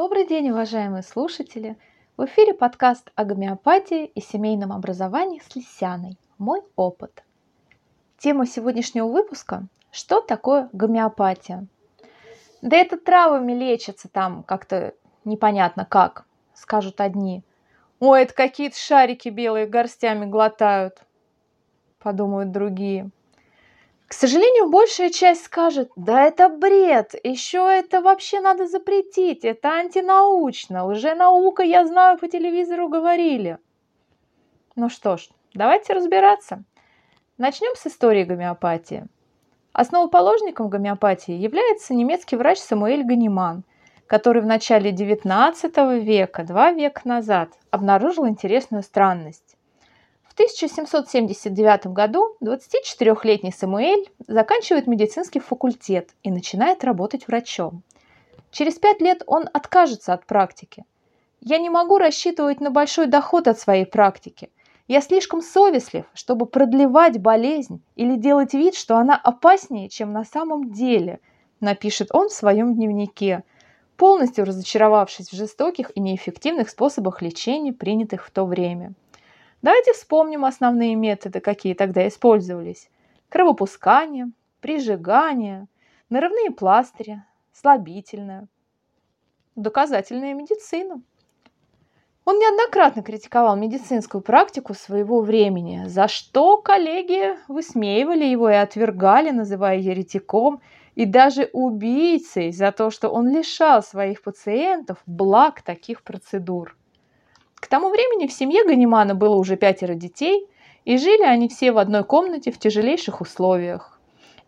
Добрый день, уважаемые слушатели! В эфире подкаст о гомеопатии и семейном образовании с Лисяной. Мой опыт. Тема сегодняшнего выпуска – что такое гомеопатия? Да это травами лечится там как-то непонятно как, скажут одни. Ой, это какие-то шарики белые горстями глотают, подумают другие. К сожалению, большая часть скажет, да это бред, еще это вообще надо запретить, это антинаучно, лженаука, я знаю, по телевизору говорили. Ну что ж, давайте разбираться. Начнем с истории гомеопатии. Основоположником гомеопатии является немецкий врач Самуэль Ганиман, который в начале XIX века, два века назад, обнаружил интересную странность. 1779 году 24-летний Самуэль заканчивает медицинский факультет и начинает работать врачом. Через пять лет он откажется от практики. Я не могу рассчитывать на большой доход от своей практики. Я слишком совестлив, чтобы продлевать болезнь или делать вид, что она опаснее, чем на самом деле, напишет он в своем дневнике, полностью разочаровавшись в жестоких и неэффективных способах лечения, принятых в то время. Давайте вспомним основные методы, какие тогда использовались. Кровопускание, прижигание, нарывные пластыри, слабительное, доказательная медицина. Он неоднократно критиковал медицинскую практику своего времени, за что коллеги высмеивали его и отвергали, называя еретиком и даже убийцей за то, что он лишал своих пациентов благ таких процедур. Тому времени в семье Ганимана было уже пятеро детей, и жили они все в одной комнате в тяжелейших условиях.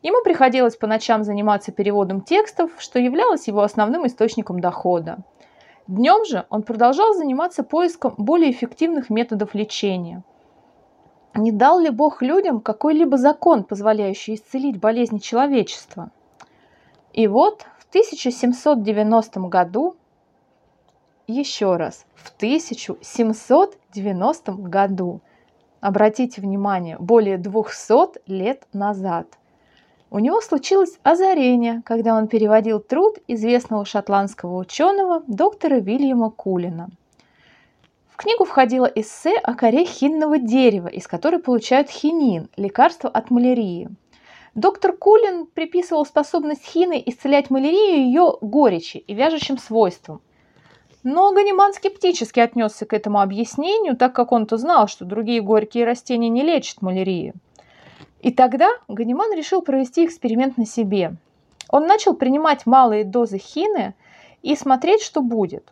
Ему приходилось по ночам заниматься переводом текстов, что являлось его основным источником дохода. Днем же он продолжал заниматься поиском более эффективных методов лечения. Не дал ли Бог людям какой-либо закон, позволяющий исцелить болезни человечества? И вот в 1790 году еще раз, в 1790 году. Обратите внимание, более 200 лет назад. У него случилось озарение, когда он переводил труд известного шотландского ученого доктора Вильяма Кулина. В книгу входило эссе о коре хинного дерева, из которой получают хинин, лекарство от малярии. Доктор Кулин приписывал способность хины исцелять малярию ее горечи и вяжущим свойствам, но Ганиман скептически отнесся к этому объяснению, так как он-то знал, что другие горькие растения не лечат малярию. И тогда Ганиман решил провести эксперимент на себе. Он начал принимать малые дозы хины и смотреть, что будет.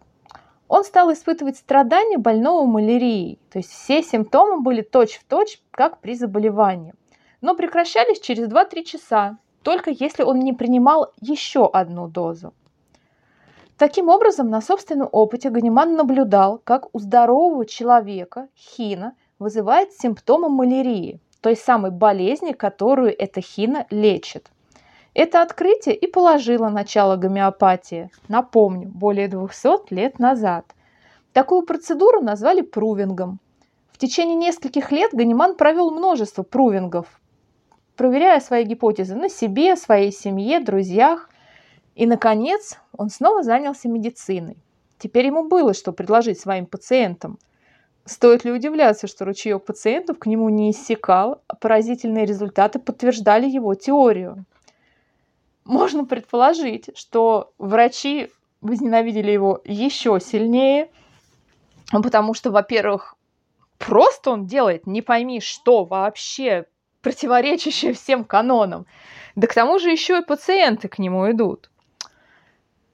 Он стал испытывать страдания больного малярией, то есть все симптомы были точь-в-точь, точь, как при заболевании, но прекращались через 2-3 часа, только если он не принимал еще одну дозу. Таким образом, на собственном опыте Ганиман наблюдал, как у здорового человека хина вызывает симптомы малярии, той самой болезни, которую эта хина лечит. Это открытие и положило начало гомеопатии, напомню, более 200 лет назад. Такую процедуру назвали прувингом. В течение нескольких лет Ганиман провел множество прувингов, проверяя свои гипотезы на себе, своей семье, друзьях – и, наконец, он снова занялся медициной. Теперь ему было что предложить своим пациентам. Стоит ли удивляться, что ручеек пациентов к нему не иссякал, а поразительные результаты подтверждали его теорию. Можно предположить, что врачи возненавидели его еще сильнее, потому что, во-первых, просто он делает не пойми что вообще, противоречащее всем канонам. Да к тому же еще и пациенты к нему идут.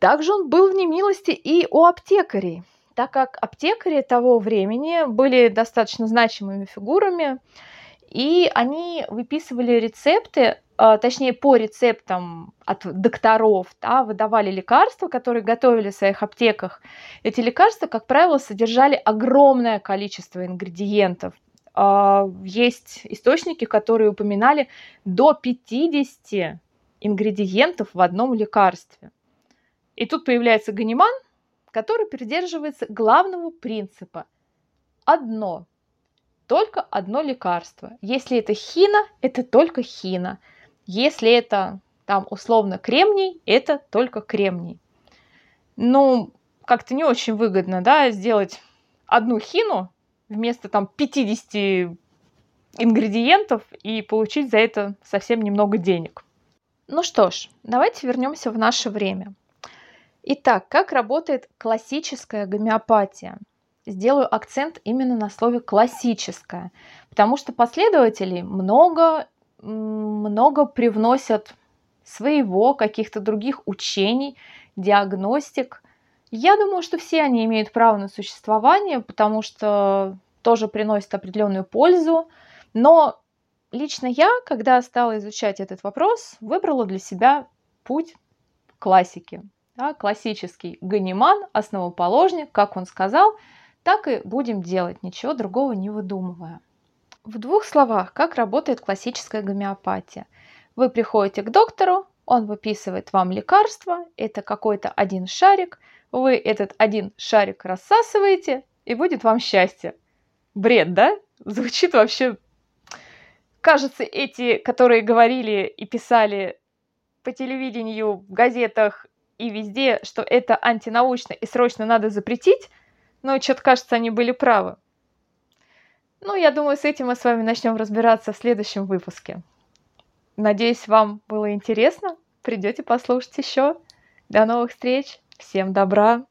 Также он был в немилости и у аптекарей, так как аптекари того времени были достаточно значимыми фигурами, и они выписывали рецепты, а, точнее по рецептам от докторов, да, выдавали лекарства, которые готовили в своих аптеках. Эти лекарства, как правило, содержали огромное количество ингредиентов. А, есть источники, которые упоминали до 50 ингредиентов в одном лекарстве. И тут появляется Ганиман, который придерживается главного принципа. Одно. Только одно лекарство. Если это хина, это только хина. Если это там условно кремний, это только кремний. Ну, как-то не очень выгодно, да, сделать одну хину вместо там 50 ингредиентов и получить за это совсем немного денег. Ну что ж, давайте вернемся в наше время. Итак, как работает классическая гомеопатия? Сделаю акцент именно на слове классическая, потому что последователей много, много привносят своего, каких-то других учений, диагностик. Я думаю, что все они имеют право на существование, потому что тоже приносят определенную пользу. Но лично я, когда стала изучать этот вопрос, выбрала для себя путь классики. Да, классический ганиман, основоположник, как он сказал, так и будем делать, ничего другого не выдумывая. В двух словах, как работает классическая гомеопатия. Вы приходите к доктору, он выписывает вам лекарство, это какой-то один шарик, вы этот один шарик рассасываете, и будет вам счастье. Бред, да? Звучит вообще... Кажется, эти, которые говорили и писали по телевидению, в газетах и везде, что это антинаучно и срочно надо запретить, но что-то кажется, они были правы. Ну, я думаю, с этим мы с вами начнем разбираться в следующем выпуске. Надеюсь, вам было интересно. Придете послушать еще. До новых встреч. Всем добра.